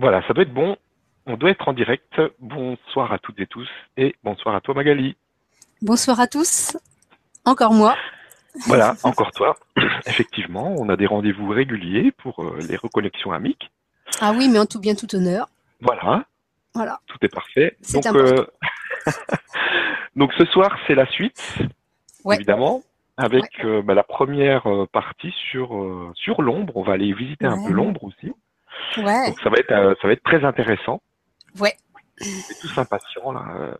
Voilà, ça doit être bon. On doit être en direct. Bonsoir à toutes et tous et bonsoir à toi Magali. Bonsoir à tous. Encore moi. Voilà, encore toi. Effectivement, on a des rendez-vous réguliers pour euh, les reconnexions amiques. Ah oui, mais en tout bien, tout honneur. Voilà. Voilà. Tout est parfait. C'est Donc, euh, donc ce soir, c'est la suite, Ouais. évidemment, avec euh, bah, la première partie sur sur l'ombre. On va aller visiter un peu l'ombre aussi. Ouais. Donc ça va être euh, ça va être très intéressant. Ouais. On est tous impatients là euh,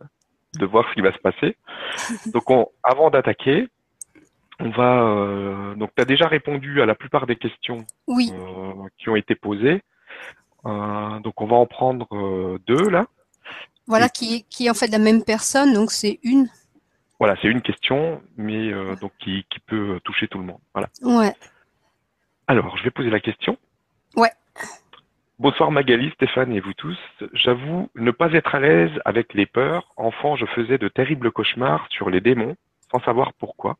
de voir ce qui va se passer. Donc on, avant d'attaquer, on va euh, donc tu as déjà répondu à la plupart des questions Oui. qui ont été posées. Donc on va en prendre deux là. Voilà, qui, est- qui est en fait la même personne, donc c'est une. Voilà, c'est une question, mais donc qui, qui peut toucher tout le monde. Voilà. Ouais. Alors, je vais poser la question. Ouais. Bonsoir Magali, Stéphane et vous tous. J'avoue ne pas être à l'aise avec les peurs. Enfant, je faisais de terribles cauchemars sur les démons, sans savoir pourquoi.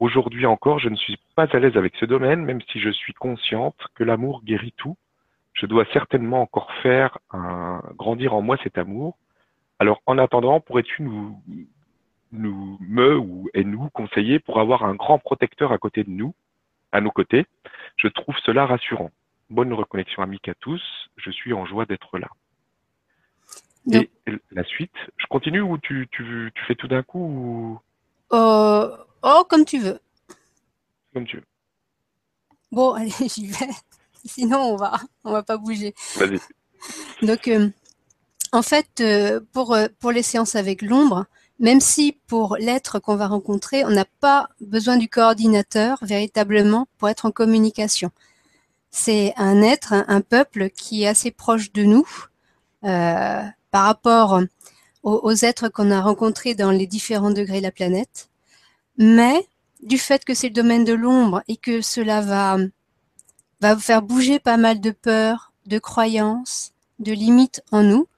Aujourd'hui encore, je ne suis pas à l'aise avec ce domaine, même si je suis consciente que l'amour guérit tout. Je dois certainement encore faire grandir en moi cet amour. Alors, en attendant, pourrais-tu nous, nous, me ou et nous conseiller pour avoir un grand protecteur à côté de nous, à nos côtés? Je trouve cela rassurant. Bonne reconnexion amique à tous. Je suis en joie d'être là. Et la suite, je continue ou tu, tu, tu fais tout d'un coup ou? Euh, oh, comme tu veux. comme tu veux? Bon, allez, j'y vais. Sinon, on va, on va pas bouger. Vas-y. Donc, euh, en fait, euh, pour, euh, pour les séances avec l'ombre, même si pour l'être qu'on va rencontrer, on n'a pas besoin du coordinateur véritablement pour être en communication. C'est un être, un, peuple qui est assez proche de nous euh, par rapport aux, êtres qu'on a rencontrés dans les différents degrés de la planète. Mais du fait que c'est le domaine de l'ombre et que cela va, va faire bouger pas mal de peurs, de croyances, de limites en nous,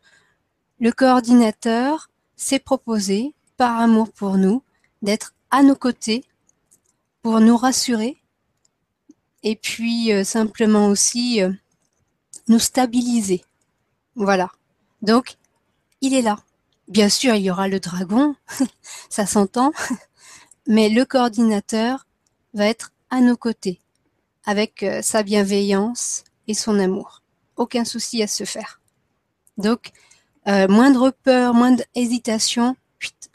le coordinateur s'est proposé, par amour pour nous, d'être à nos côtés pour nous rassurer et puis euh, simplement aussi euh, nous stabiliser. Voilà. Donc, il est là. Bien sûr, il y aura le dragon, ça s'entend, mais le coordinateur va être à nos côtés avec euh, sa bienveillance et son amour. Aucun souci à se faire. Donc, moindre peur, moindre hésitation,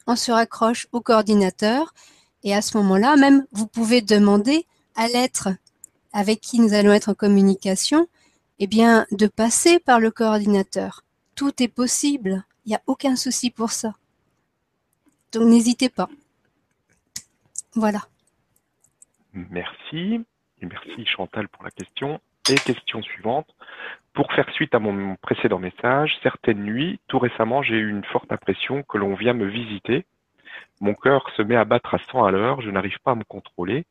on se raccroche au coordinateur et à ce moment-là, même vous pouvez demander à l'être avec qui nous allons être en communication, eh bien, de passer par le coordinateur. Tout est possible. Il n'y a aucun souci pour ça. Donc, n'hésitez pas. Voilà. Merci. Merci Chantal pour la question. Et question suivante. Pour faire suite à mon précédent message, certaines nuits, tout récemment, j'ai eu une forte impression que l'on vient me visiter. Mon cœur se met à battre à 100 à l'heure, je n'arrive pas à me contrôler.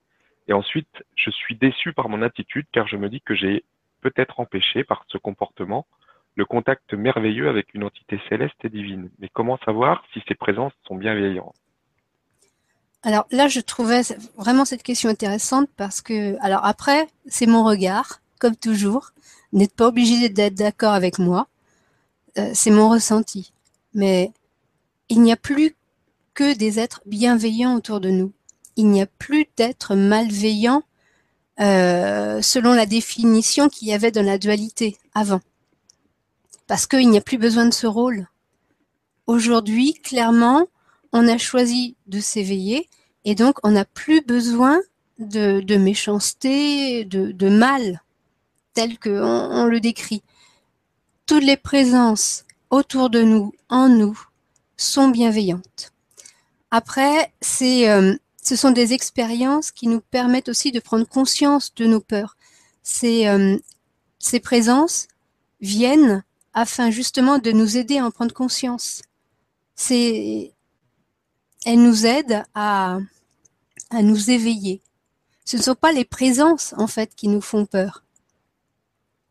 Et ensuite, je suis déçu par mon attitude car je me dis que j'ai peut-être empêché par ce comportement le contact merveilleux avec une entité céleste et divine. Mais comment savoir si ces présences sont bienveillantes? Alors là, je trouvais vraiment cette question intéressante parce que, alors après, c'est mon regard, comme toujours. N'êtes pas obligé d'être d'accord avec moi. Euh, c'est mon ressenti. Mais il n'y a plus que des êtres bienveillants autour de nous. Il n'y a plus d'êtres malveillants euh, selon la définition qu'il y avait dans la dualité avant. Parce qu'il n'y a plus besoin de ce rôle. Aujourd'hui, clairement, on a choisi de s'éveiller et donc on n'a plus besoin de, méchanceté, de, de mal, tel qu'on on le décrit. Toutes les présences autour de nous, en nous, sont bienveillantes. Après, c'est, euh, ce sont des expériences qui nous permettent aussi de prendre conscience de nos peurs. Ces, euh, ces présences viennent afin justement de nous aider à en prendre conscience. Elles nous aident à, à nous éveiller. Ce ne sont pas les présences en fait qui nous font peur.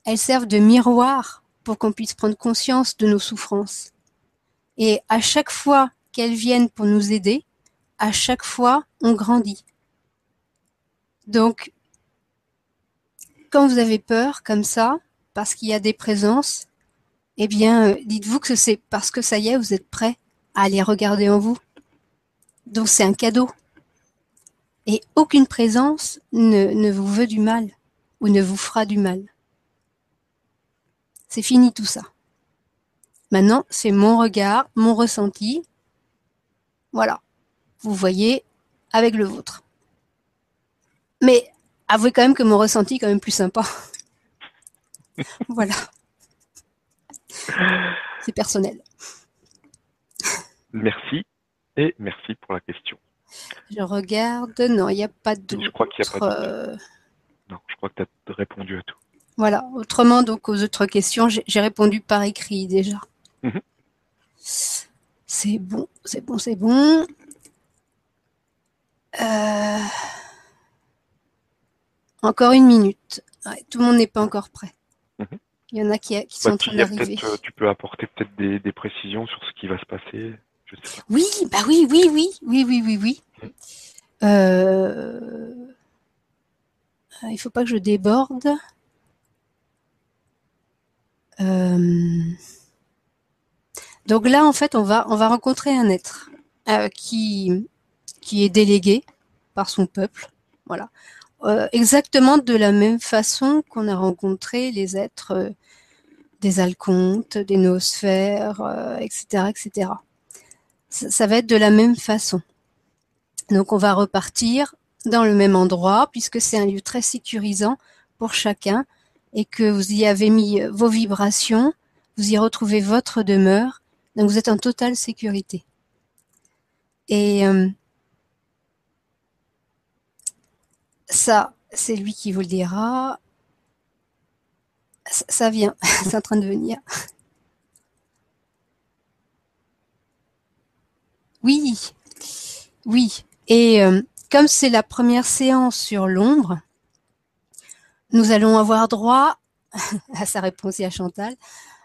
Elles servent de miroir pour qu'on puisse prendre conscience de nos souffrances. Et à chaque fois qu'elles viennent pour nous aider, à chaque fois on grandit. Donc, quand vous avez peur comme ça, parce qu'il y a des présences, eh bien, dites-vous que c'est parce que ça y est, vous êtes prêt à aller regarder en vous. Donc c'est un cadeau. Et aucune présence ne, ne vous veut du mal ou ne vous fera du mal. C'est fini tout ça. Maintenant, c'est mon regard, mon ressenti. Voilà. Vous voyez avec le vôtre. Mais avouez quand même que mon ressenti est quand même plus sympa. voilà. C'est personnel. Merci et merci pour la question. Je regarde. Non, il n'y a pas d'autre. Je crois qu'il n'y a pas. Euh, non, je crois que tu as répondu à tout. Voilà. Autrement, donc aux autres questions, j'ai répondu par écrit déjà. Mhm. C'est bon, c'est bon, c'est bon. Euh, encore une minute. tout le monde n'est pas encore prêt. Mhm. Il y en a qui, sont bah, en train d'arriver. Euh, tu peux apporter peut-être des, précisions sur ce qui va se passer. Oui, bah oui, oui, oui, oui, oui, oui, oui. Mhm. Euh, il faut pas que je déborde. Euh, donc là, en fait, on va, on va rencontrer un être euh, qui, qui est délégué par son peuple. Voilà. Euh, exactement de la même façon qu'on a rencontré les êtres des alcontes, des noosphères, etc., etc. Ça, ça, va être de la même façon. Donc on va repartir dans le même endroit puisque c'est un lieu très sécurisant pour chacun et que vous y avez mis vos vibrations, vous y retrouvez votre demeure, donc vous êtes en totale sécurité. Et euh, ça, c'est lui qui vous le dira. Ça, vient, c'est en train de venir. Oui, oui. Et euh, comme c'est la première séance sur l'ombre, nous allons avoir droit, à sa réponse à Chantal,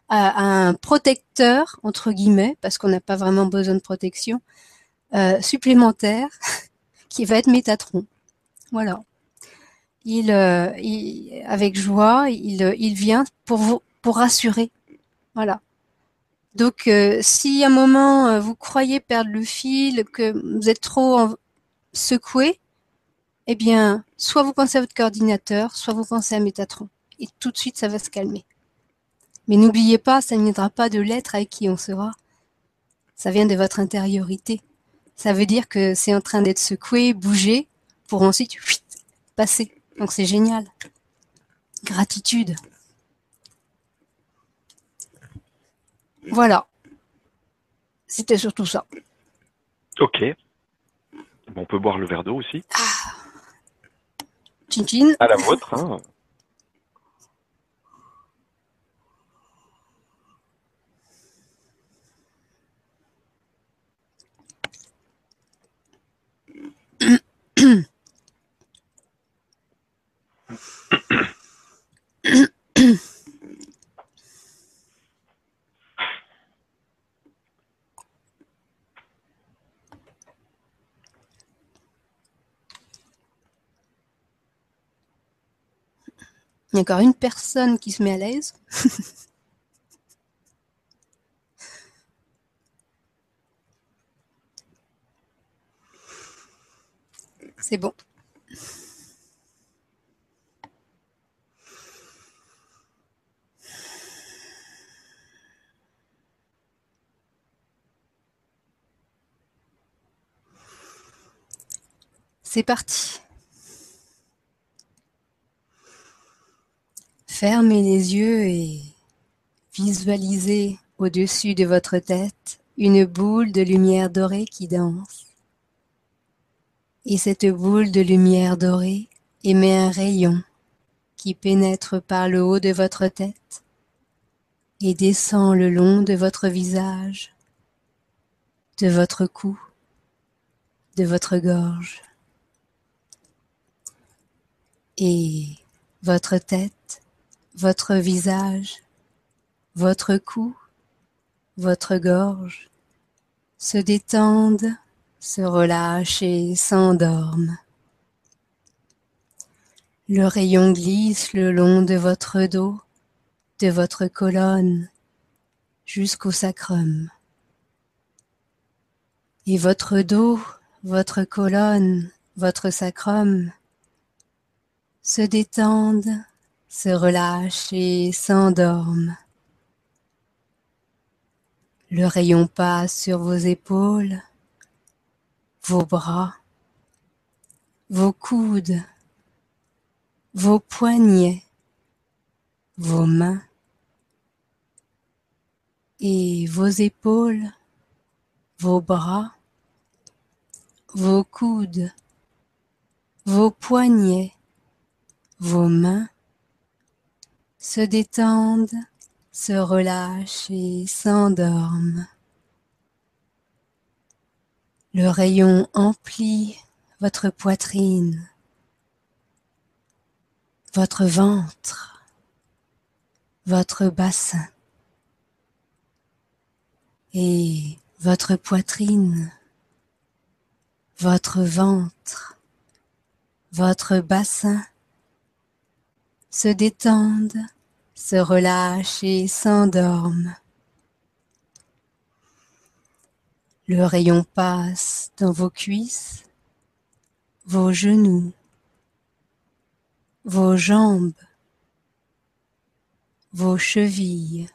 à un protecteur, entre guillemets, parce qu'on n'a pas vraiment besoin de protection, euh, supplémentaire, qui va être Métatron. Voilà. Il, euh, avec joie, il, il vient pour vous, pour rassurer. Voilà. Donc, euh, si à un moment vous croyez perdre le fil, que vous êtes trop secoué, eh bien, soit vous pensez à votre coordinateur, soit vous pensez à Métatron. Et tout de suite, ça va se calmer. Mais n'oubliez pas, ça viendra pas de l'être avec qui on sera. Ça vient de votre intériorité. Ça veut dire que c'est en train d'être secoué, bougé, pour ensuite passer. Donc c'est génial. Gratitude. Voilà. C'était surtout ça. Ok. on peut boire le verre d'eau aussi. Ah. Chin À la vôtre. Hein. Il y a encore une personne qui se met à l'aise. C'est bon. C'est parti. Fermez les yeux et visualisez au-dessus de votre tête une boule de lumière dorée qui danse. Et cette boule de lumière dorée émet un rayon qui pénètre par le haut de votre tête et descend le long de votre visage, de votre cou, de votre gorge. Et votre tête votre visage, votre cou, votre gorge se détendent, se relâchent et s'endorment. Le rayon glisse le long de votre dos, de votre colonne jusqu'au sacrum. Et votre dos, votre colonne, votre sacrum se détendent, se relâchent et s'endorment. Le rayon passe sur vos épaules, vos bras, vos coudes, vos poignets, vos mains et vos épaules, vos bras, vos coudes, vos poignets, vos mains se détendent, se relâchent et s'endorment. Le rayon emplit votre poitrine, votre ventre, votre bassin et votre poitrine, votre ventre, votre bassin se détendent, se relâchent et s'endorment. Le rayon passe dans vos cuisses, vos genoux, vos jambes, vos chevilles,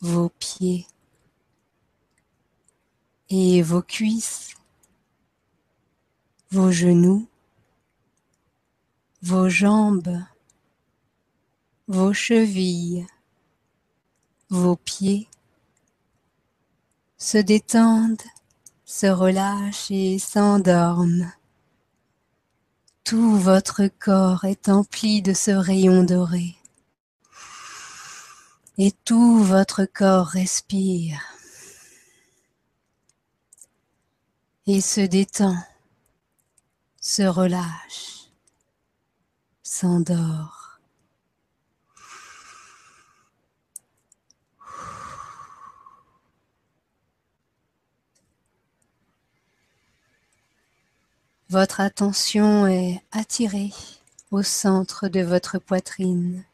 vos pieds et vos cuisses, vos genoux, vos jambes, vos chevilles, vos pieds se détendent, se relâchent et s'endorment. Tout votre corps est empli de ce rayon doré. Et tout votre corps respire et se détend, se relâche, s'endort. Votre attention est attirée au centre de votre poitrine.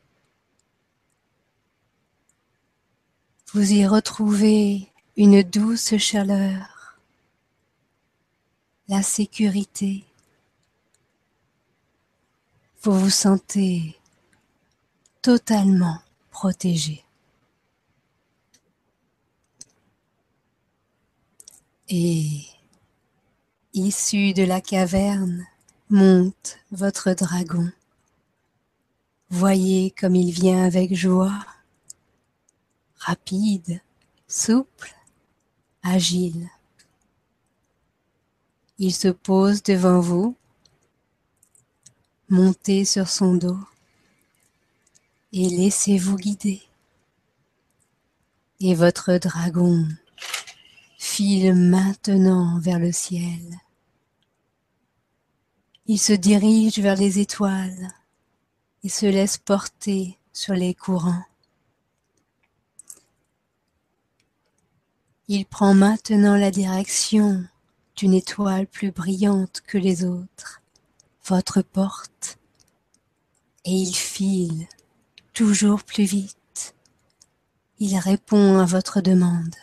Vous y retrouvez une douce chaleur, la sécurité. Vous vous sentez totalement protégé. Et Issu de la caverne, monte votre dragon. Voyez comme il vient avec joie, rapide, souple, agile. Il se pose devant vous, montez sur son dos et laissez-vous guider. Et votre dragon file maintenant vers le ciel. Il se dirige vers les étoiles et se laisse porter sur les courants. Il prend maintenant la direction d'une étoile plus brillante que les autres, votre porte, et il file toujours plus vite. Il répond à votre demande.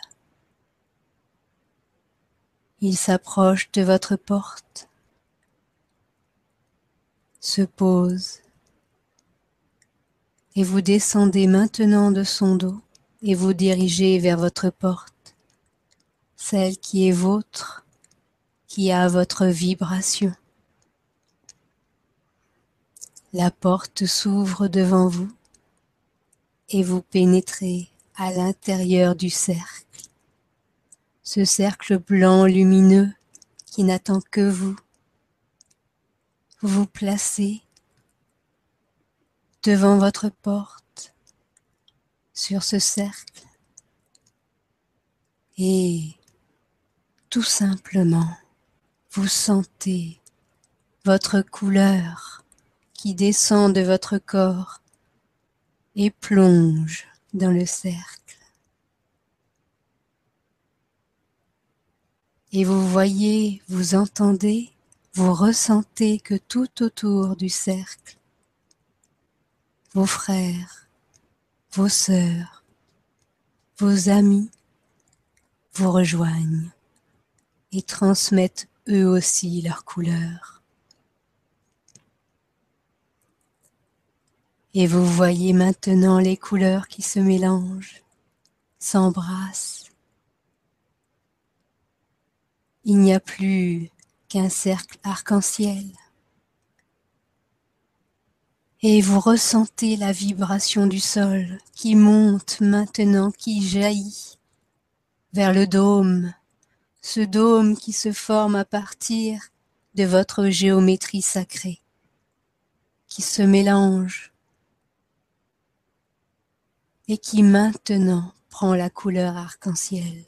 Il s'approche de votre porte se pose et vous descendez maintenant de son dos et vous dirigez vers votre porte, celle qui est vôtre, qui a votre vibration. La porte s'ouvre devant vous et vous pénétrez à l'intérieur du cercle, ce cercle blanc lumineux qui n'attend que vous vous placez devant votre porte sur ce cercle et tout simplement vous sentez votre couleur qui descend de votre corps et plonge dans le cercle. Et vous voyez, vous entendez vous ressentez que tout autour du cercle, vos frères, vos sœurs, vos amis vous rejoignent et transmettent eux aussi leurs couleurs. Et vous voyez maintenant les couleurs qui se mélangent, s'embrassent. Il n'y a plus qu'un cercle arc-en-ciel. Et vous ressentez la vibration du sol qui monte maintenant, qui jaillit vers le dôme, ce dôme qui se forme à partir de votre géométrie sacrée, qui se mélange et qui maintenant prend la couleur arc-en-ciel.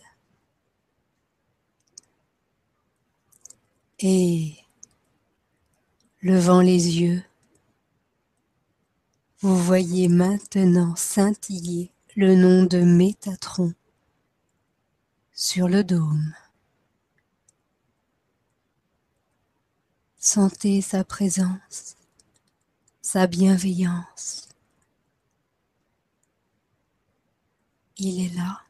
Et levant les yeux, vous voyez maintenant scintiller le nom de Métatron sur le dôme. Sentez sa présence, sa bienveillance. Il est là.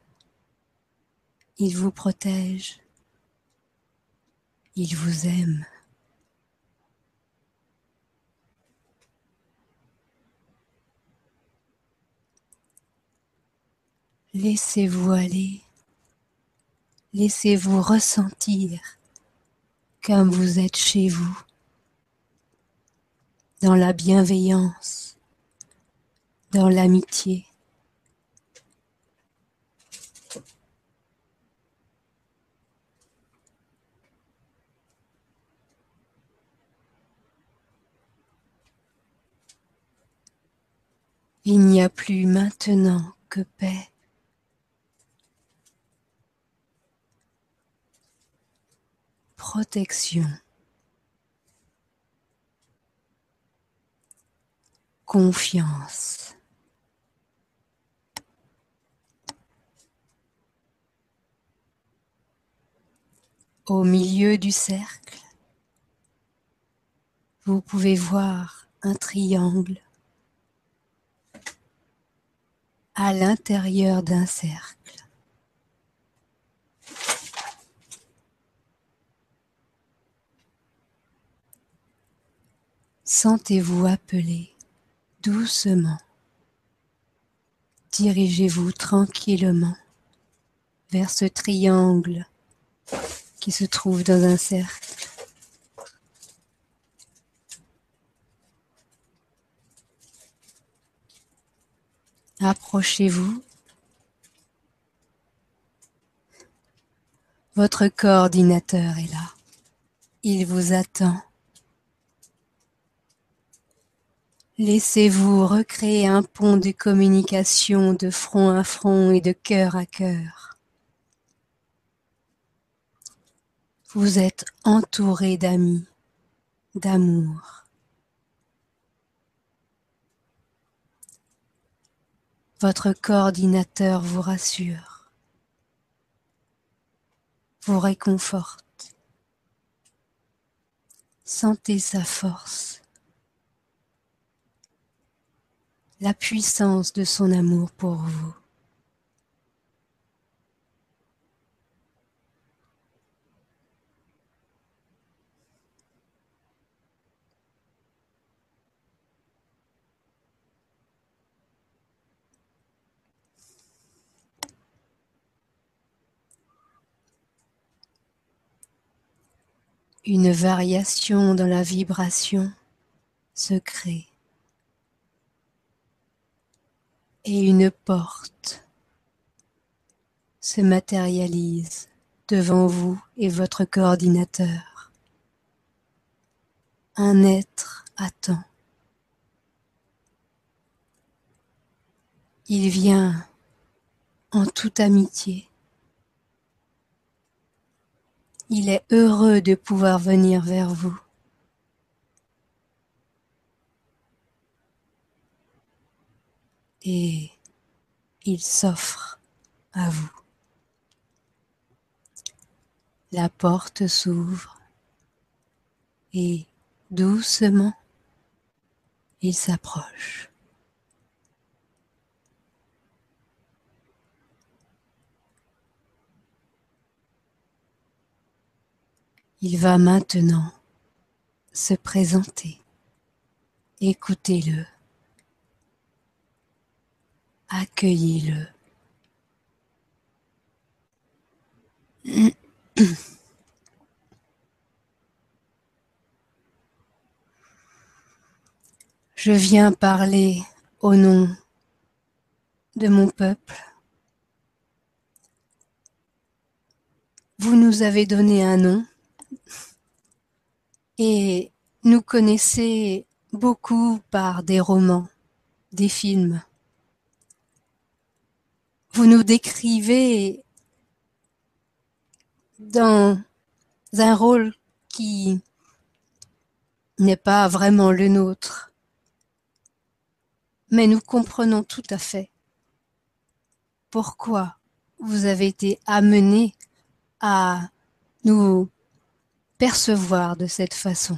Il vous protège. Il vous aime. Laissez-vous aller. Laissez-vous ressentir comme vous êtes chez vous, dans la bienveillance, dans l'amitié. Il n'y a plus maintenant que paix protection, confiance. Au milieu du cercle, vous pouvez voir un triangle à l'intérieur d'un cercle. Sentez-vous appeler doucement. Dirigez-vous tranquillement vers ce triangle qui se trouve dans un cercle. Approchez-vous. Votre coordinateur est là. Il vous attend. Laissez-vous recréer un pont de communication de front à front et de cœur à cœur. Vous êtes entouré d'amis, d'amour. Votre coordinateur vous rassure, vous réconforte. Sentez sa force la puissance de son amour pour vous. Une variation dans la vibration se crée. et une porte se matérialise devant vous et votre coordinateur. Un être attend. Il vient en toute amitié. Il est heureux de pouvoir venir vers vous. et il s'offre à vous. La porte s'ouvre et doucement il s'approche. Il va maintenant se présenter. Écoutez-le. Accueillez-le. Je viens parler au nom de mon peuple. Vous nous avez donné un nom et nous connaissez beaucoup par des romans, des films. Vous nous décrivez dans un rôle qui n'est pas vraiment le nôtre. Mais nous comprenons tout à fait pourquoi vous avez été amené à nous percevoir de cette façon.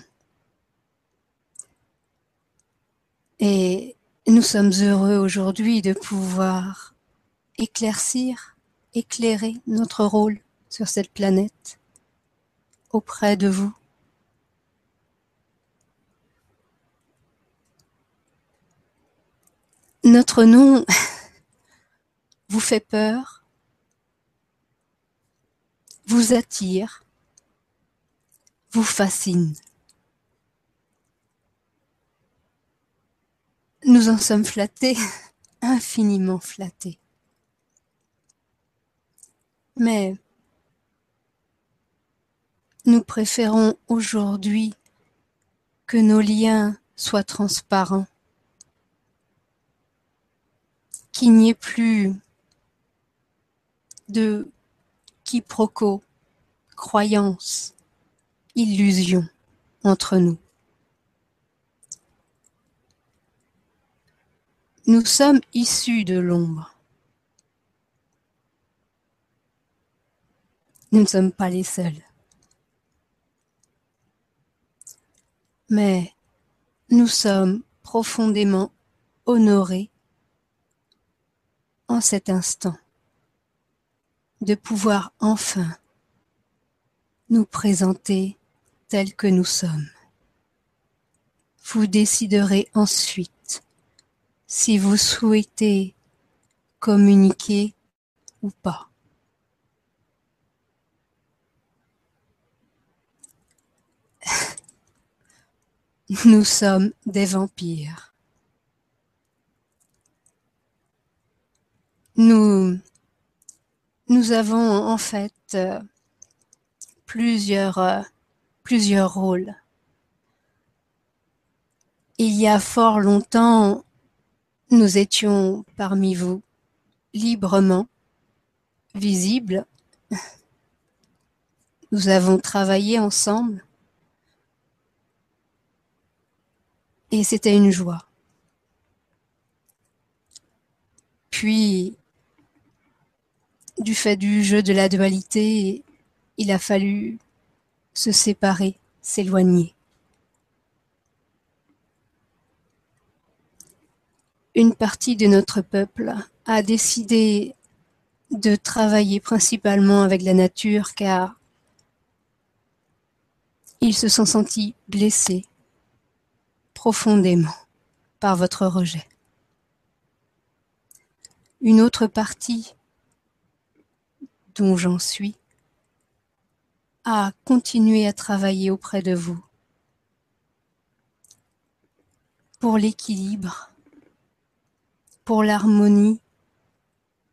Et nous sommes heureux aujourd'hui de pouvoir éclaircir, éclairer notre rôle sur cette planète auprès de vous. Notre nom vous fait peur, vous attire, vous fascine. Nous en sommes flattés, infiniment flattés. Mais nous préférons aujourd'hui que nos liens soient transparents, qu'il n'y ait plus de quiproquos, croyances, illusions entre nous. Nous sommes issus de l'ombre. Nous ne sommes pas les seuls. Mais nous sommes profondément honorés en cet instant de pouvoir enfin nous présenter tels que nous sommes. Vous déciderez ensuite si vous souhaitez communiquer ou pas. Nous sommes des vampires. Nous, nous avons en fait euh, plusieurs, euh, plusieurs rôles. Il y a fort longtemps, nous étions parmi vous, librement, visibles. Nous avons travaillé ensemble et c'était une joie. Puis, du fait du jeu de la dualité, il a fallu se séparer, s'éloigner. Une partie de notre peuple a décidé de travailler principalement avec la nature car ils se sont sentis blessés profondément par votre rejet. Une autre partie dont j'en suis a continué à travailler auprès de vous pour l'équilibre, pour l'harmonie,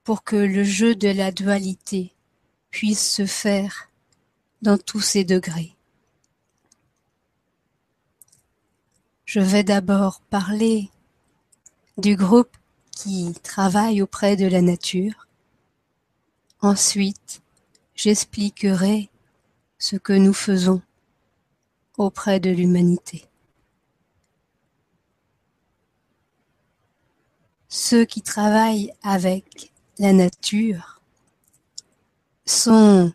pour que le jeu de la dualité puisse se faire dans tous ses degrés. Je vais d'abord parler du groupe qui travaille auprès de la nature. Ensuite, j'expliquerai ce que nous faisons auprès de l'humanité. Ceux qui travaillent avec la nature sont,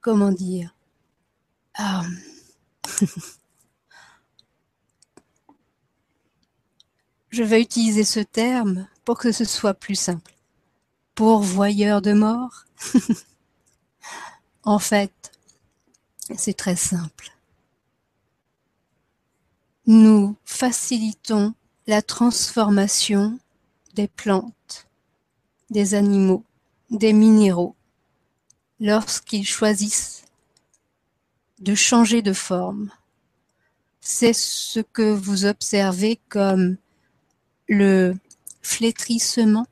comment dire, euh, Je vais utiliser ce terme pour que ce soit plus simple. Pourvoyeur de mort En fait, c'est très simple. Nous facilitons la transformation des plantes, des animaux, des minéraux lorsqu'ils choisissent de changer de forme. C'est ce que vous observez comme le flétrissement,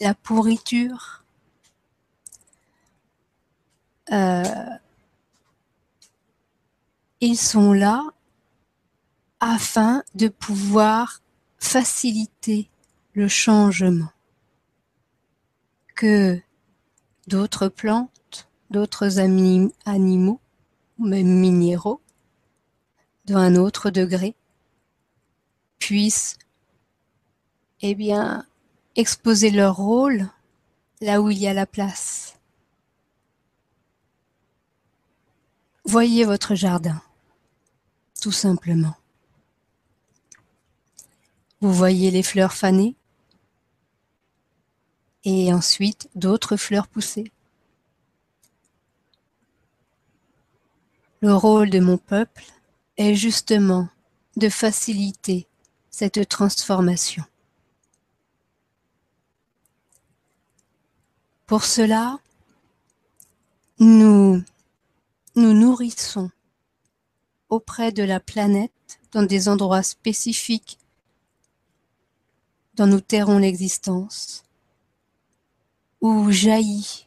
la pourriture. Euh, ils sont là afin de pouvoir faciliter le changement que d'autres plantes, d'autres animaux, même minéraux, d'un autre degré, puissent eh bien, exposer leur rôle là où il y a la place. Voyez votre jardin, tout simplement. Vous voyez les fleurs fanées et ensuite d'autres fleurs pousser. Le rôle de mon peuple est justement de faciliter cette transformation. Pour cela, nous nous nourrissons auprès de la planète dans des endroits spécifiques dont nous tairons l'existence, où jaillit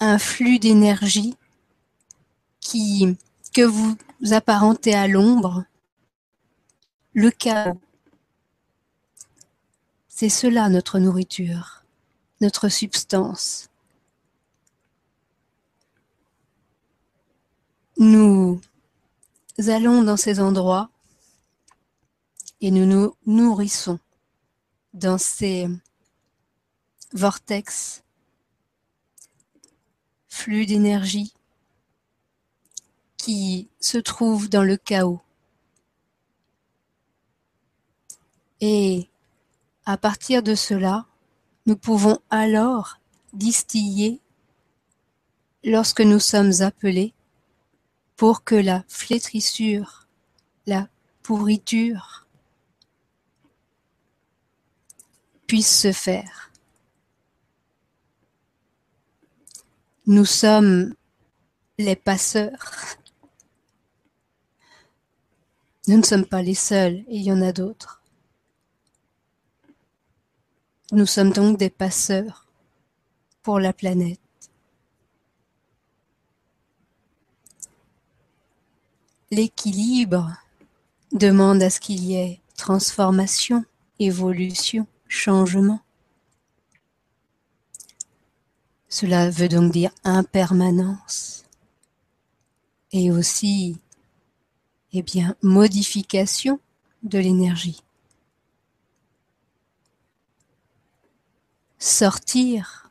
un flux d'énergie qui que vous apparentez à l'ombre, le chaos. C'est cela notre nourriture, notre substance. Nous allons dans ces endroits et nous nous nourrissons dans ces vortex, flux d'énergie qui se trouvent dans le chaos. Et à partir de cela, nous pouvons alors distiller lorsque nous sommes appelés pour que la flétrissure, la pourriture puisse se faire. Nous sommes les passeurs. Nous ne sommes pas les seuls, il y en a d'autres. Nous sommes donc des passeurs pour la planète. L'équilibre demande à ce qu'il y ait transformation, évolution, changement. Cela veut donc dire impermanence et aussi eh bien, modification de l'énergie. Sortir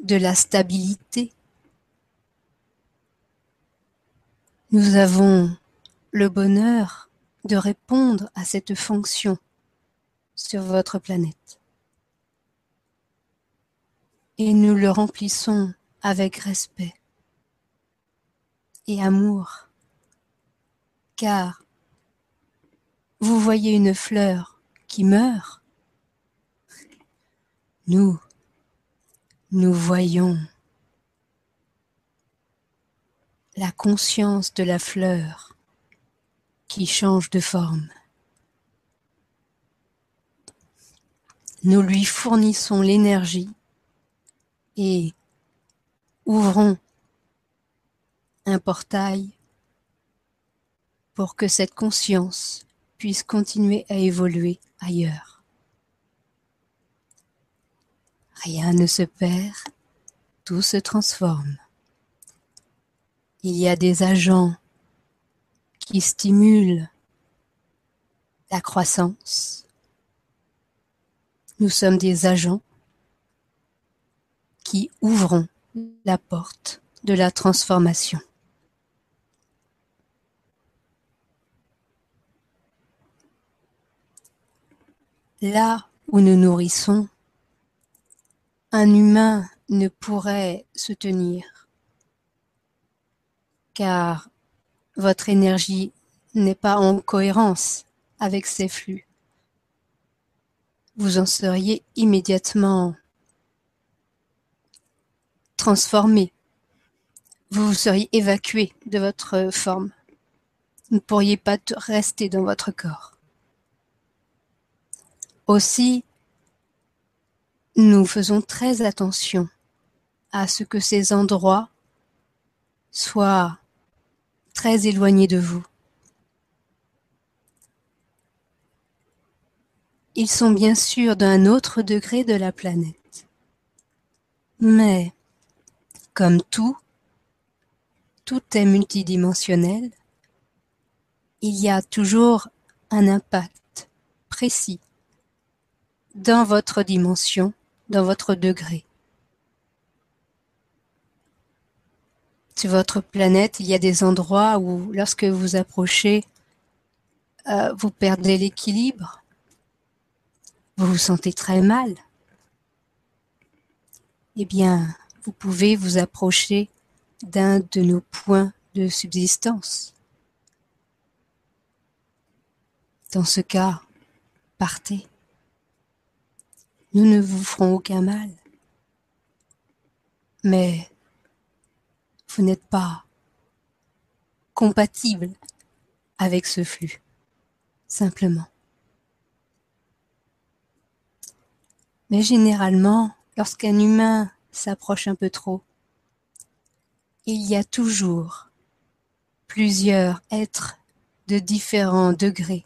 de la stabilité. Nous avons le bonheur de répondre à cette fonction sur votre planète et nous le remplissons avec respect et amour. Car vous voyez une fleur qui meurt. Nous, nous voyons la conscience de la fleur qui change de forme. Nous lui fournissons l'énergie et ouvrons un portail pour que cette conscience puisse continuer à évoluer ailleurs. Rien ne se perd, tout se transforme. Il y a des agents qui stimulent la croissance. Nous sommes des agents qui ouvrons la porte de la transformation. Là où nous nourrissons, un humain ne pourrait se tenir, car votre énergie n'est pas en cohérence avec ces flux. Vous en seriez immédiatement transformé. Vous vous seriez évacué de votre forme. Vous ne pourriez pas rester dans votre corps. Aussi, nous faisons très attention à ce que ces endroits soient très éloignés de vous. Ils sont bien sûr d'un autre degré de la planète. Mais, comme tout, tout est multidimensionnel, il y a toujours un impact précis dans votre dimension, dans votre degré. Sur votre planète, il y a des endroits où, lorsque vous approchez, euh, vous perdez l'équilibre, vous vous sentez très mal. Eh bien, vous pouvez vous approcher d'un de nos points de subsistance. Dans ce cas, partez. Nous ne vous ferons aucun mal. Mais vous n'êtes pas compatible avec ce flux, simplement. Mais généralement, lorsqu'un humain s'approche un peu trop, il y a toujours plusieurs êtres de différents degrés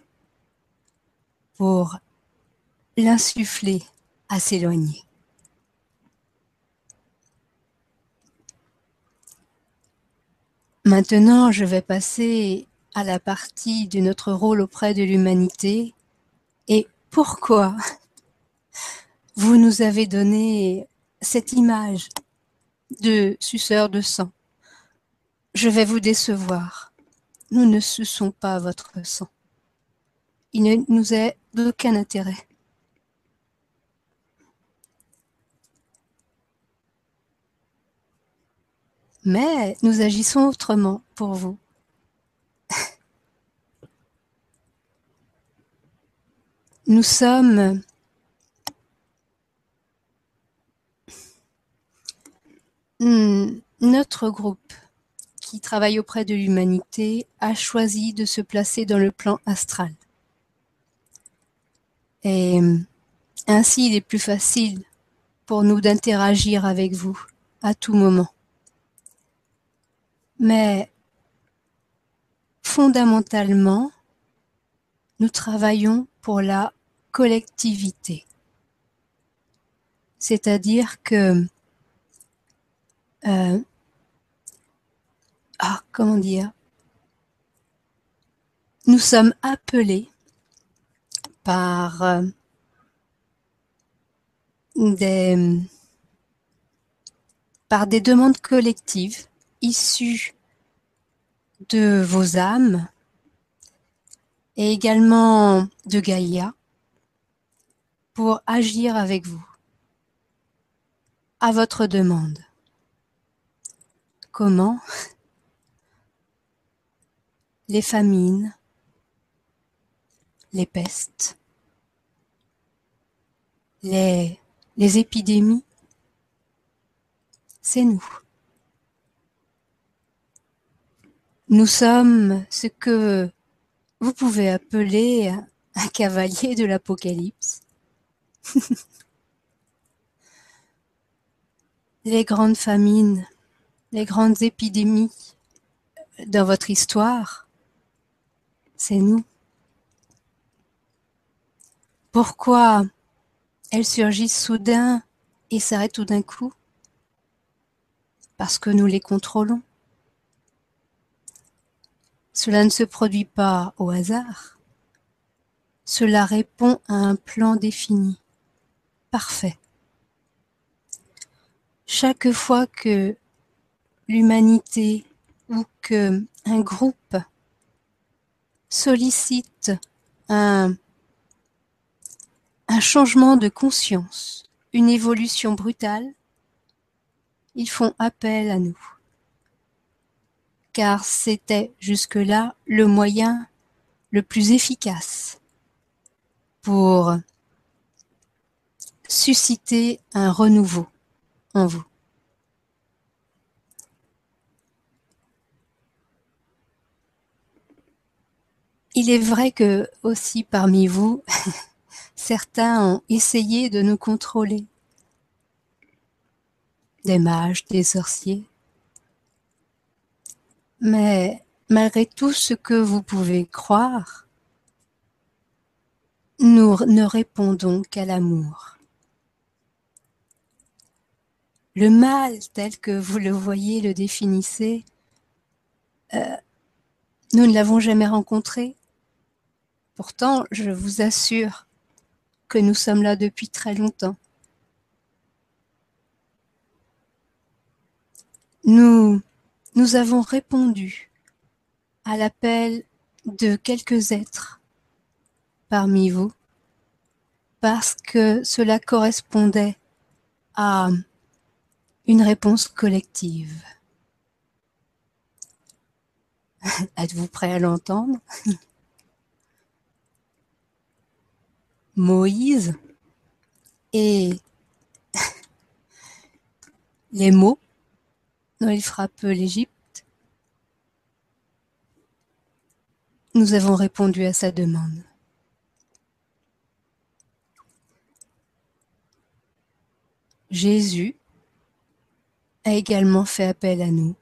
pour l'insuffler à s'éloigner. Maintenant, je vais passer à la partie de notre rôle auprès de l'humanité et pourquoi vous nous avez donné cette image de suceur de sang? Je vais vous décevoir. Nous ne suçons pas votre sang. Il ne nous est d'aucun intérêt. Mais nous agissons autrement pour vous. Nous sommes Hmm, notre groupe qui travaille auprès de l'humanité a choisi de se placer dans le plan astral. Et ainsi, il est plus facile pour nous d'interagir avec vous à tout moment. Mais fondamentalement, nous travaillons pour la collectivité. C'est-à-dire que euh, ah, comment dire? Nous sommes appelés par euh, des par des demandes collectives issues de vos âmes et également de Gaïa pour agir avec vous à votre demande. Comment les famines, les pestes, les épidémies, c'est nous. Nous sommes ce que vous pouvez appeler un cavalier de l'Apocalypse. les grandes famines, les grandes épidémies dans votre histoire, c'est nous. Pourquoi elles surgissent soudain et s'arrêtent tout d'un coup? Parce que nous les contrôlons. Cela ne se produit pas au hasard. Cela répond à un plan défini, parfait. Chaque fois que l'humanité ou que un groupe sollicite un, un changement de conscience, une évolution brutale, ils font appel à nous. Car c'était jusque-là le moyen le plus efficace pour susciter un renouveau en vous. Il est vrai que aussi parmi vous, certains ont essayé de nous contrôler. Des mages, des sorciers. Mais malgré tout ce que vous pouvez croire, nous ne répondons qu'à l'amour. Le mal tel que vous le voyez, le définissez, euh, nous ne l'avons jamais rencontré. Pourtant, je vous assure que nous sommes là depuis très longtemps. Nous, nous avons répondu à l'appel de quelques êtres parmi vous parce que cela correspondait à une réponse collective. Êtes-vous prêt à l'entendre? Moïse et les mots il frappe l'Égypte, nous avons répondu à sa demande. Jésus a également fait appel à nous,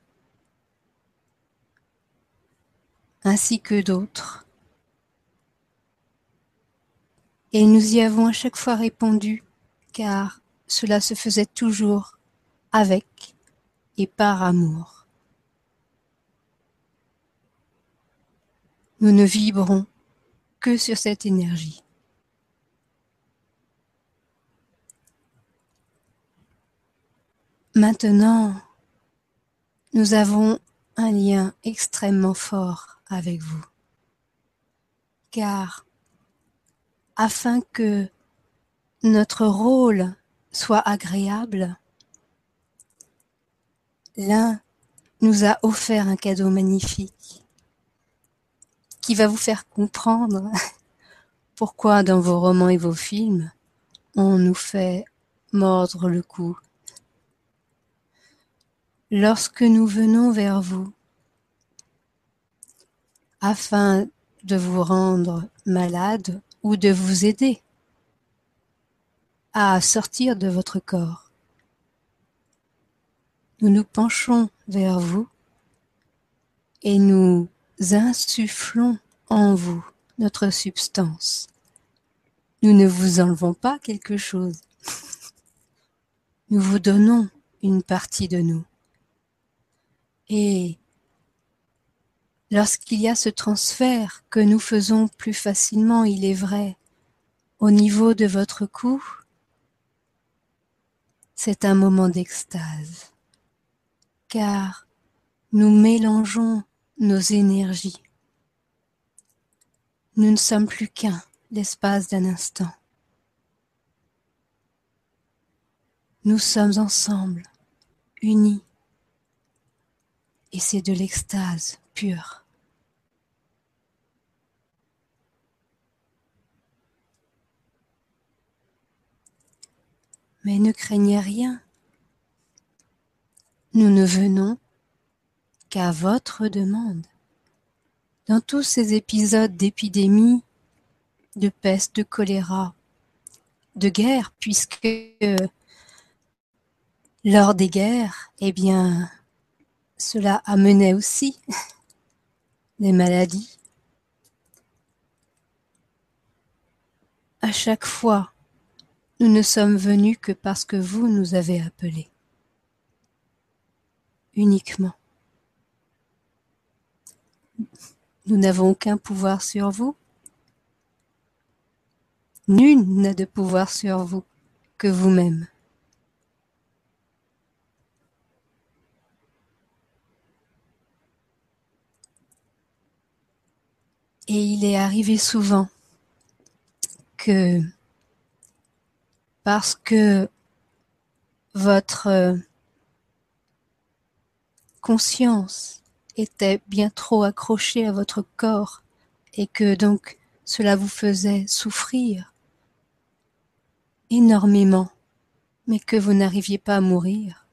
ainsi que d'autres Et nous y avons à chaque fois répondu, car cela se faisait toujours avec et par amour. Nous ne vibrons que sur cette énergie. Maintenant, nous avons un lien extrêmement fort avec vous, car afin que notre rôle soit agréable, l'un nous a offert un cadeau magnifique qui va vous faire comprendre pourquoi dans vos romans et vos films, on nous fait mordre le cou. Lorsque nous venons vers vous, afin de vous rendre malade ou de vous aider à sortir de votre corps. Nous nous penchons vers vous et nous insufflons en vous notre substance. Nous ne vous enlevons pas quelque chose. Nous vous donnons une partie de nous. Et Lorsqu'il y a ce transfert que nous faisons plus facilement, il est vrai, au niveau de votre cou, c'est un moment d'extase, car nous mélangeons nos énergies. Nous ne sommes plus qu'un l'espace d'un instant. Nous sommes ensemble, unis, et c'est de l'extase pure. Mais ne craignez rien. Nous ne venons qu'à votre demande. Dans tous ces épisodes d'épidémie, de peste, de choléra, de guerre, puisque lors des guerres, eh bien, cela amenait aussi des maladies. À chaque fois nous ne sommes venus que parce que vous nous avez appelés. Uniquement. Nous n'avons aucun pouvoir sur vous. Nul n'a de pouvoir sur vous que vous-même. Et il est arrivé souvent que parce que votre conscience était bien trop accrochée à votre corps et que donc cela vous faisait souffrir énormément, mais que vous n'arriviez pas à mourir,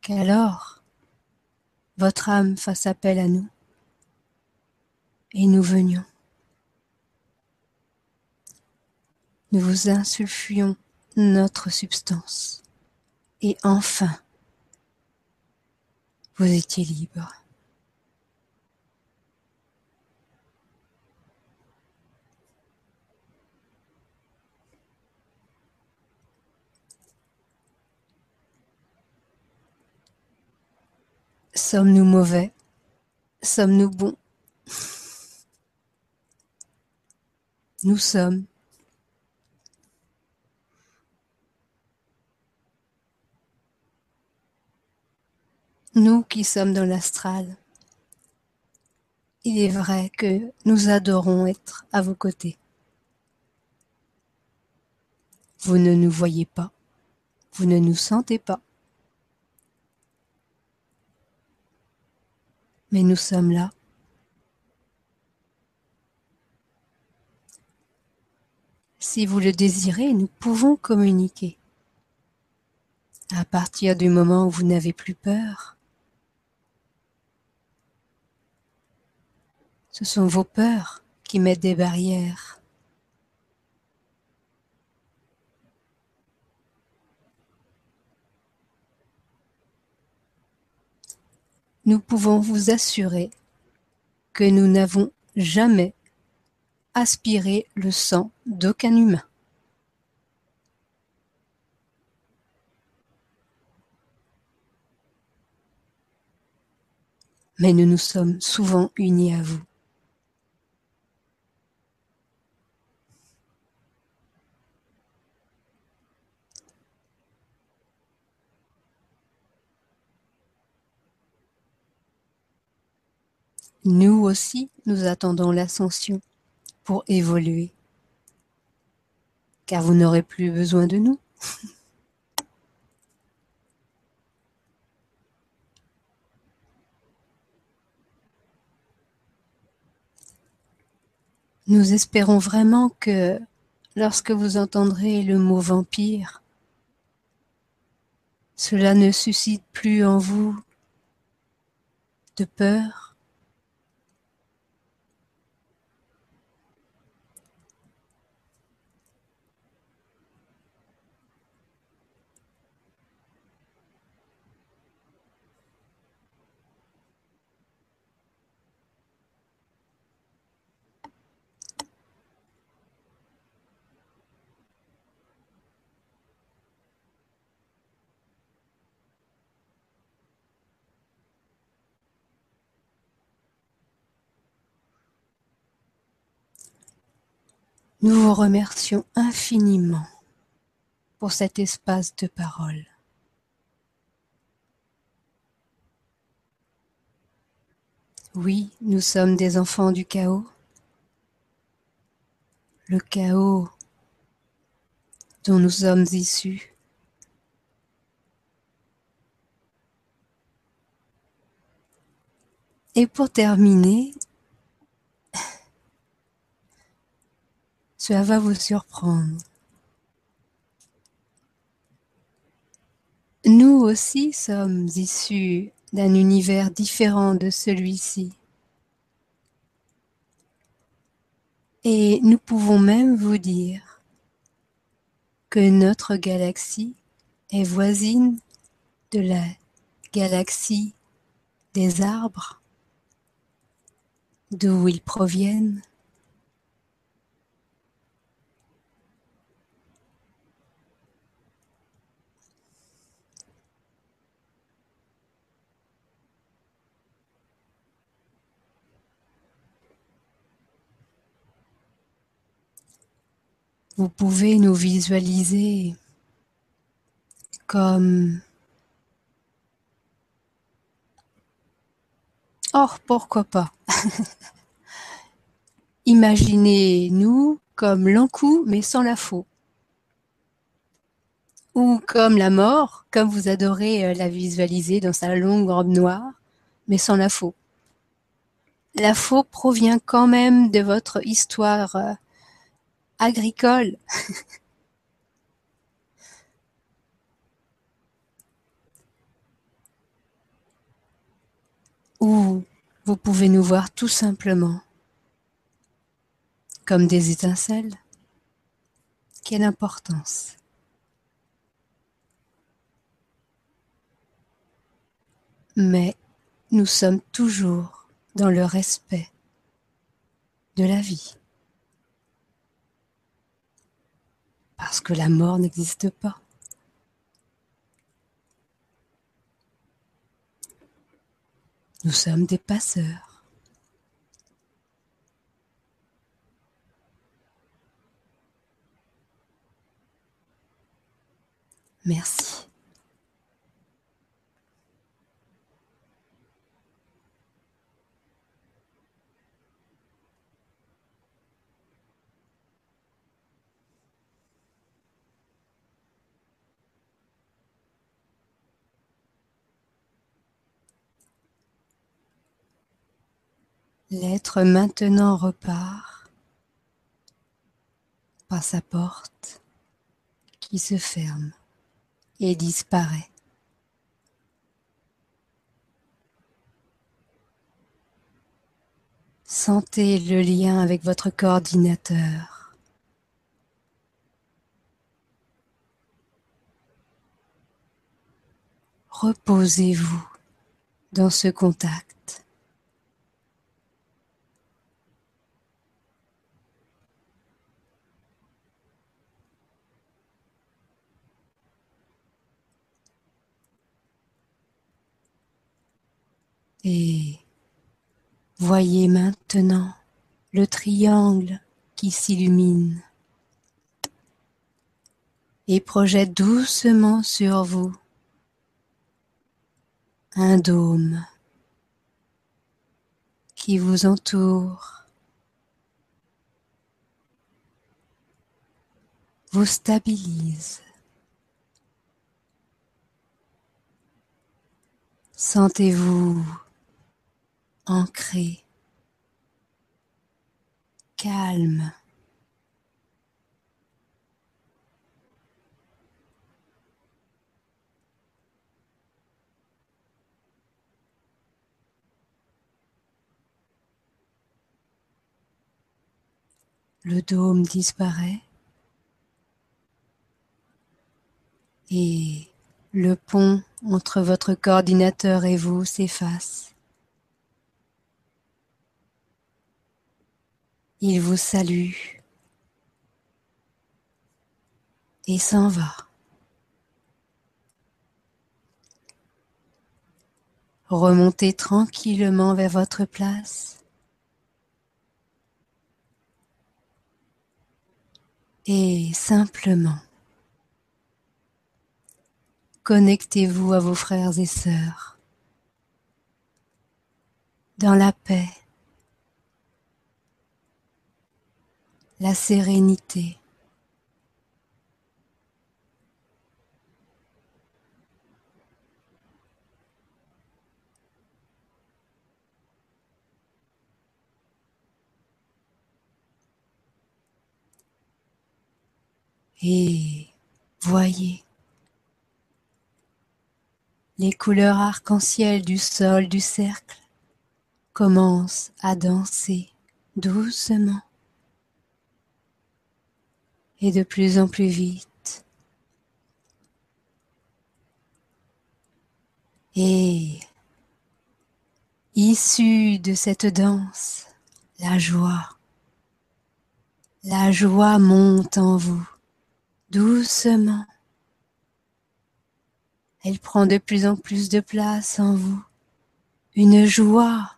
qu'alors votre âme fasse appel à nous et nous venions. Nous vous insulfions notre substance et enfin vous étiez libre. Sommes-nous mauvais? Sommes-nous bons? Nous sommes. Nous qui sommes dans l'astral, il est vrai que nous adorons être à vos côtés. Vous ne nous voyez pas, vous ne nous sentez pas. Mais nous sommes là. Si vous le désirez, nous pouvons communiquer. À partir du moment où vous n'avez plus peur, ce sont vos peurs qui mettent des barrières. Nous pouvons vous assurer que nous n'avons jamais aspirer le sang d'aucun humain. Mais nous nous sommes souvent unis à vous. Nous aussi, nous attendons l'ascension pour évoluer. Car vous n'aurez plus besoin de nous. Nous espérons vraiment que lorsque vous entendrez le mot vampire, cela ne suscite plus en vous de peur, Nous vous remercions infiniment pour cet espace de parole. Oui, nous sommes des enfants du chaos. Le chaos dont nous sommes issus. Et pour terminer, Cela va vous surprendre. Nous aussi sommes issus d'un univers différent de celui-ci. Et nous pouvons même vous dire que notre galaxie est voisine de la galaxie des arbres, d'où ils proviennent, Vous pouvez nous visualiser comme... Oh, pourquoi pas? Imaginez-nous comme l'encou mais sans la faux. ou comme la mort, comme vous adorez euh, la visualiser dans sa longue robe noire, mais sans la faux. La faux provient quand même de votre histoire euh, agricole. Ou vous pouvez nous voir tout simplement comme des étincelles. Quelle importance Mais nous sommes toujours dans le respect de la vie. Parce que la mort n'existe pas. Nous sommes des passeurs. Merci. L'être maintenant repart par sa porte qui se ferme et disparaît. Sentez le lien avec votre coordinateur. Reposez-vous dans ce contact. Et voyez maintenant le triangle qui s'illumine et projette doucement sur vous un dôme qui vous entoure, vous stabilise. Sentez-vous ancré, calme. Le dôme disparaît et le pont entre votre coordinateur et vous s'efface. Il vous salue. Et s'en va. Remontez tranquillement vers votre place. Et simplement connectez-vous à vos frères et sœurs dans la paix la sérénité. Et voyez les couleurs arc-en-ciel du sol du cercle commencent à danser doucement et de plus en plus vite. Et issue de cette danse, la joie. La joie monte en vous, doucement. Elle prend de plus en plus de place en vous. Une joie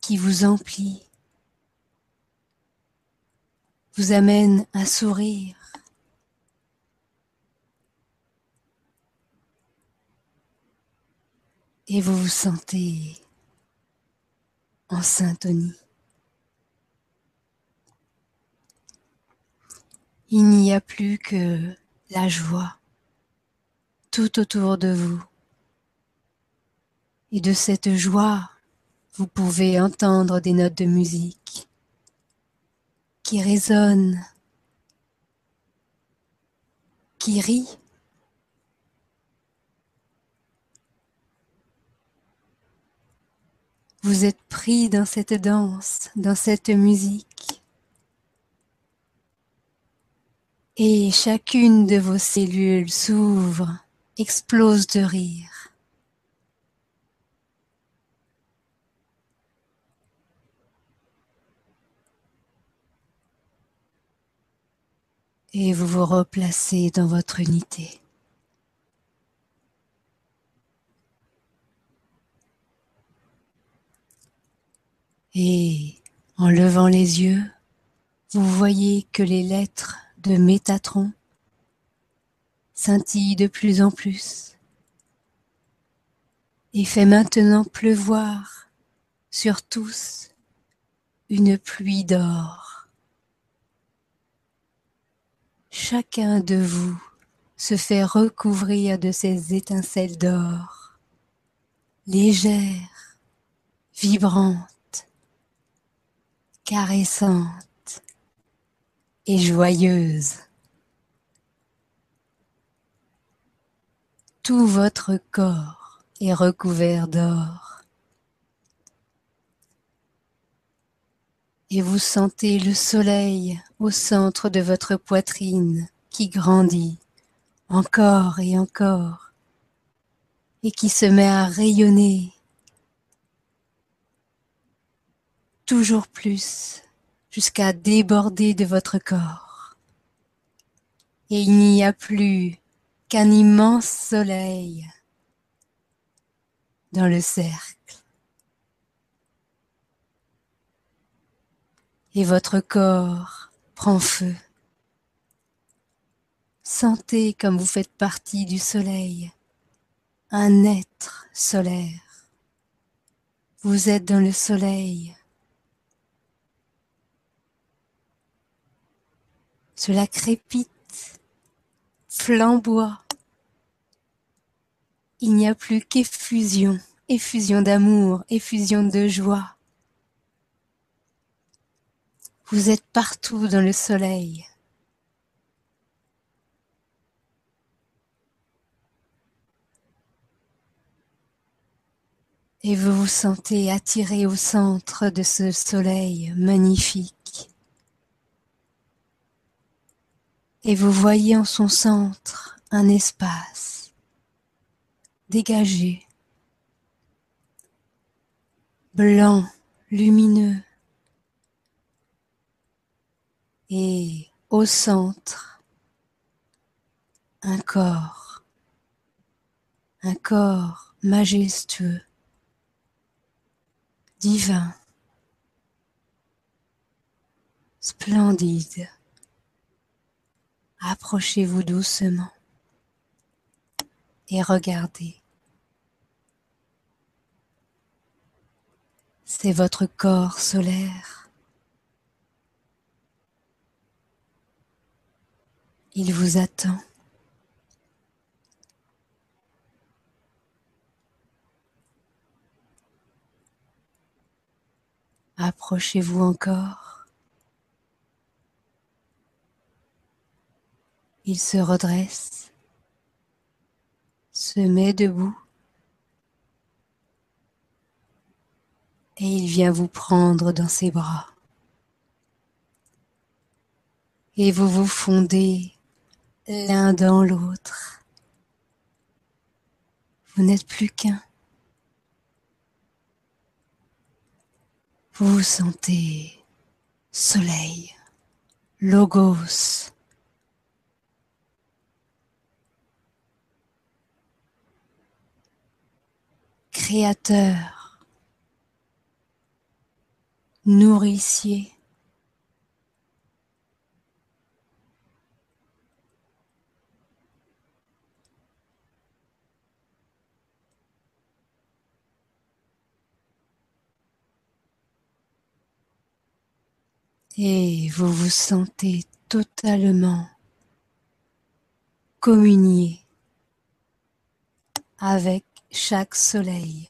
qui vous emplit vous amène un sourire. Et vous vous sentez en syntonie. Il n'y a plus que la joie tout autour de vous. Et de cette joie, vous pouvez entendre des notes de musique qui résonnent, qui rient. Vous êtes pris dans cette danse, dans cette musique. Et chacune de vos cellules s'ouvre, explose de rire. Et vous vous replacez dans votre unité. Et en levant les yeux, vous voyez que les lettres de Métatron scintillent de plus en plus et fait maintenant pleuvoir sur tous une pluie d'or. Chacun de vous se fait recouvrir de ces étincelles d'or, légères, vibrantes, caressante et joyeuse. Tout votre corps est recouvert d'or. Et vous sentez le soleil au centre de votre poitrine qui grandit encore et encore et qui se met à rayonner toujours plus jusqu'à déborder de votre corps. Et il n'y a plus qu'un immense soleil dans le cercle. Et votre corps prend feu. Sentez comme vous faites partie du soleil, un être solaire. Vous êtes dans le soleil Cela crépite, flamboie. Il n'y a plus qu'effusion, effusion d'amour, effusion de joie. Vous êtes partout dans le soleil. Et vous vous sentez attiré au centre de ce soleil magnifique. et vous voyez en son centre un espace dégagé, blanc, lumineux, et au centre un corps, un corps majestueux, divin, splendide. Approchez-vous doucement et regardez. C'est votre corps solaire. Il vous attend. Approchez-vous encore. Il se redresse, se met debout et il vient vous prendre dans ses bras. Et vous vous fondez l'un dans l'autre. Vous n'êtes plus qu'un. Vous sentez soleil, logos, créateur, nourricier. Et vous vous sentez totalement communié avec chaque soleil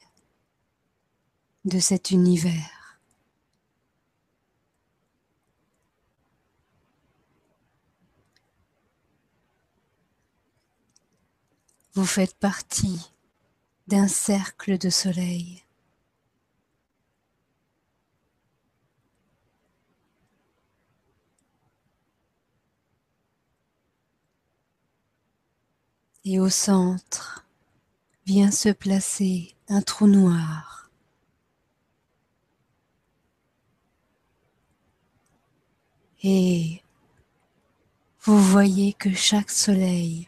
de cet univers. Vous faites partie d'un cercle de soleil. Et au centre vient se placer un trou noir. Et vous voyez que chaque soleil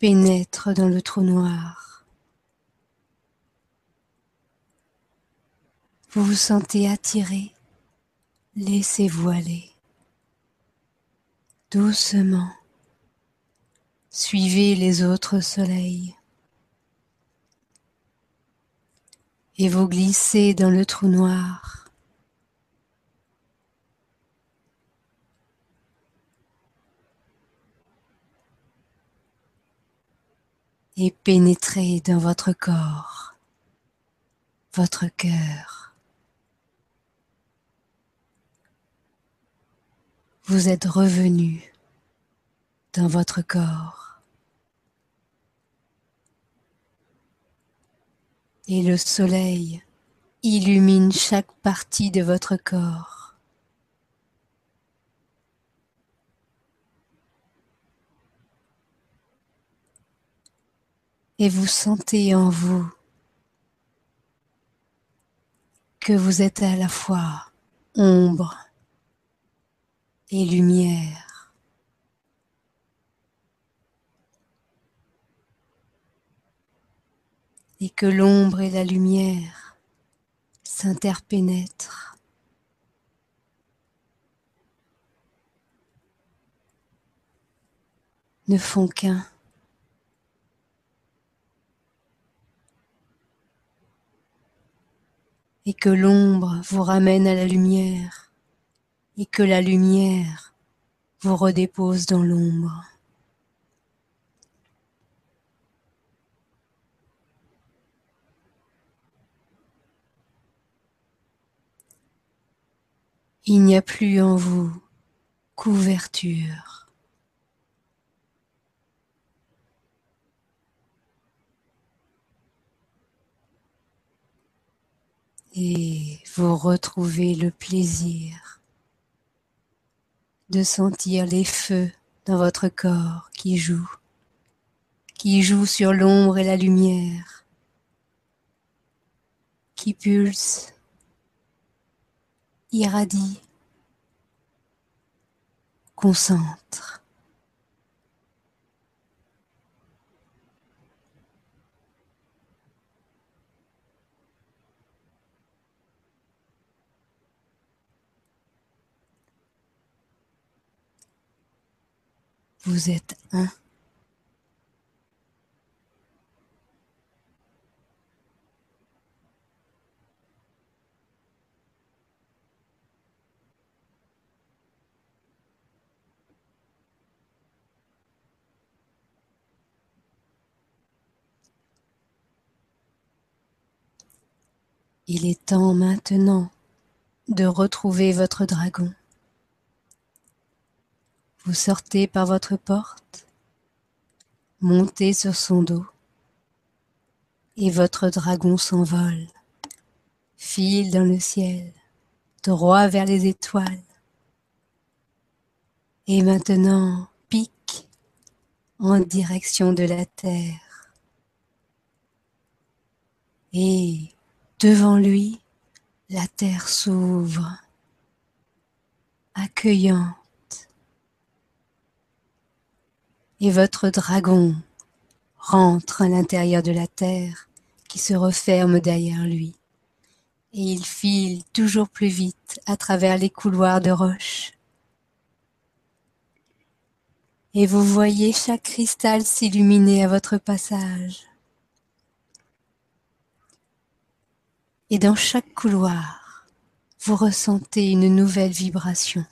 pénètre dans le trou noir. Vous vous sentez attiré, laissez-vous aller. Doucement, suivez les autres soleils. Et vous glissez dans le trou noir. et pénétrez dans votre corps, votre cœur. Vous êtes revenu dans votre corps. Et le soleil illumine chaque partie de votre corps. et vous sentez en vous que vous êtes à la fois ombre et lumière. Et que l'ombre et la lumière s'interpénètrent. ne font qu'un. et que l'ombre vous ramène à la lumière et que la lumière vous redépose dans l'ombre. Il n'y a plus en vous couverture. et vous retrouvez le plaisir de sentir les feux dans votre corps qui jouent, qui jouent sur l'ombre et la lumière, qui pulsent, irradient, concentrent. Vous êtes un. Il est temps maintenant de retrouver votre dragon. Vous sortez par votre porte, montez sur son dos, et votre dragon s'envole, file dans le ciel, droit vers les étoiles, et maintenant pique en direction de la terre. Et devant lui, la terre s'ouvre, accueillant et votre dragon rentre à l'intérieur de la terre qui se referme derrière lui, et il file toujours plus vite à travers les couloirs de roche. Et vous voyez chaque cristal s'illuminer à votre passage. Et dans chaque couloir, vous ressentez une nouvelle vibration.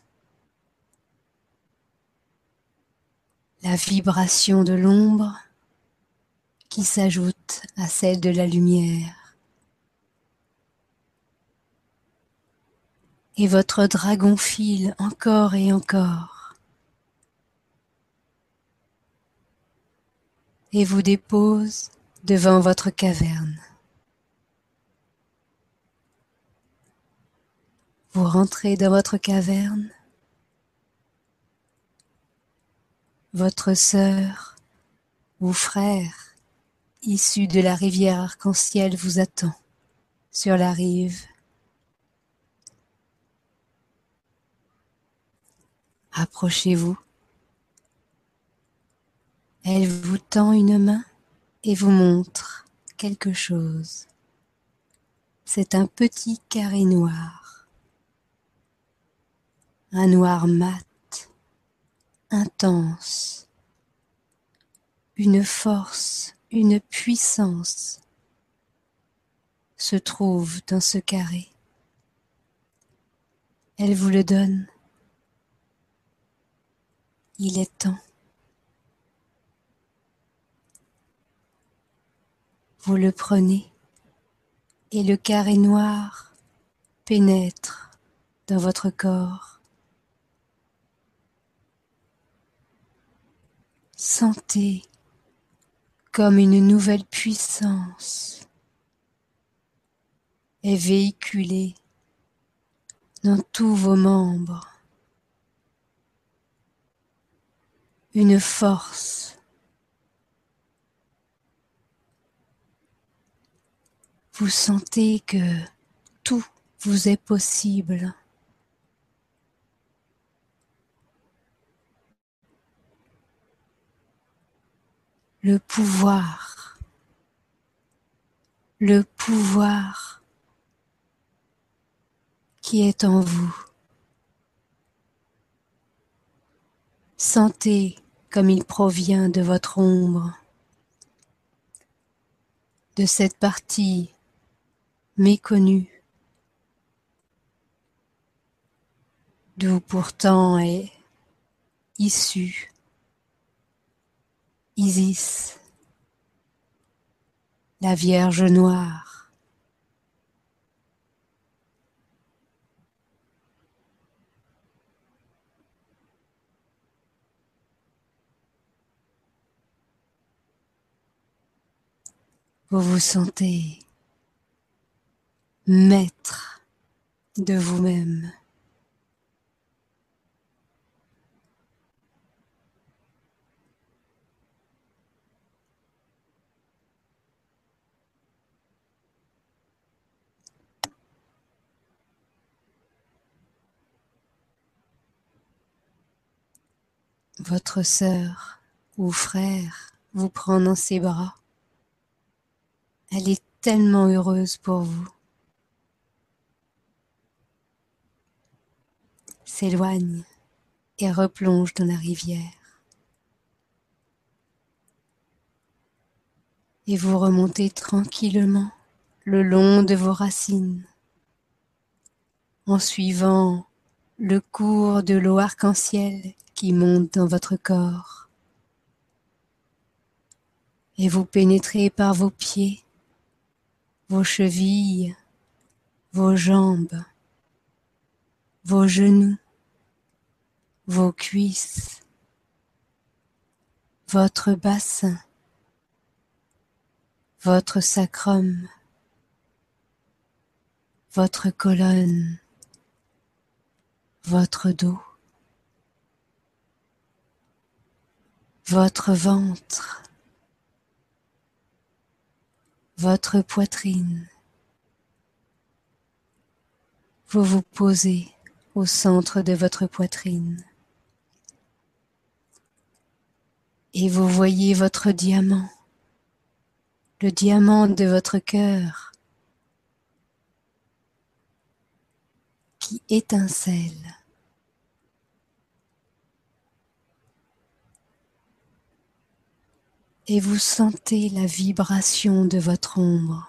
la vibration de l'ombre, qui s'ajoute à celle de la lumière. Et votre dragon file encore et encore. Et vous dépose devant votre caverne. Vous rentrez dans votre caverne. Votre sœur ou frère issu de la rivière arc-en-ciel vous attend sur la rive. Approchez-vous. Elle vous tend une main et vous montre quelque chose. C'est un petit carré noir. Un noir mat, intense. Une force une puissance se trouve dans ce carré. Elle vous le donne. Il est temps. Vous le prenez et le carré noir pénètre dans votre corps. Sentez comme une nouvelle puissance est véhiculée dans tous vos membres. Une force. Vous sentez que tout vous est possible. Le pouvoir, le pouvoir qui est en vous. Sentez comme il provient de votre ombre, de cette partie méconnue, d'où pourtant est issue Isis, la Vierge noire. Vous vous sentez maître de vous-même. Votre sœur ou frère vous prend dans ses bras. Elle est tellement heureuse pour vous. S'éloigne et replonge dans la rivière. Et vous remontez tranquillement le long de vos racines en suivant le cours de l'eau arc-en-ciel qui monte dans votre corps. Et vous pénétrez par vos pieds, vos chevilles, vos jambes, vos genoux, vos cuisses, votre bassin, votre sacrum, votre colonne, votre dos. Votre ventre, votre poitrine. Vous vous posez au centre de votre poitrine et vous voyez votre diamant, le diamant de votre cœur qui étincelle. et vous sentez la vibration de votre ombre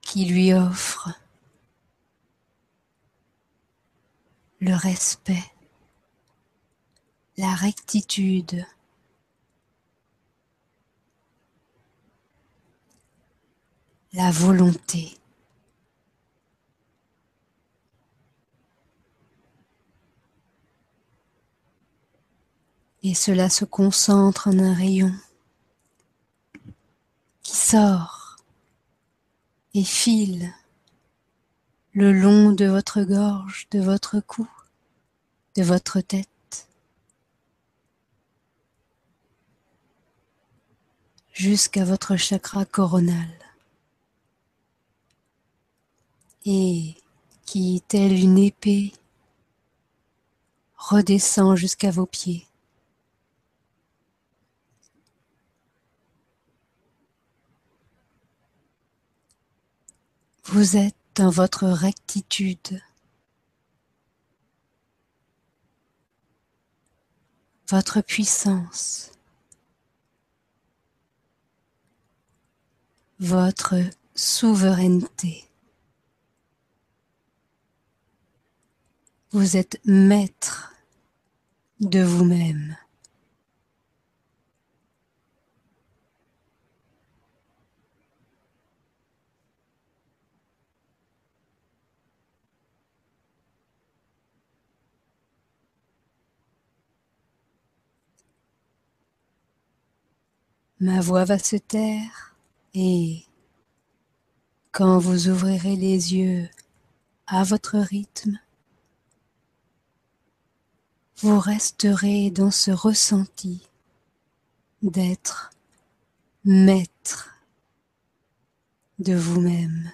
qui lui offre le respect, la rectitude, la volonté. Et cela se concentre en un rayon qui sort et file le long de votre gorge, de votre cou, de votre tête. jusqu'à votre chakra coronal et qui, telle une épée, redescend jusqu'à vos pieds. Vous êtes dans votre rectitude, votre puissance, votre souveraineté. Vous êtes maître de vous-même. Ma voix va se taire et quand vous ouvrirez les yeux à votre rythme, vous resterez dans ce ressenti d'être maître de vous-même.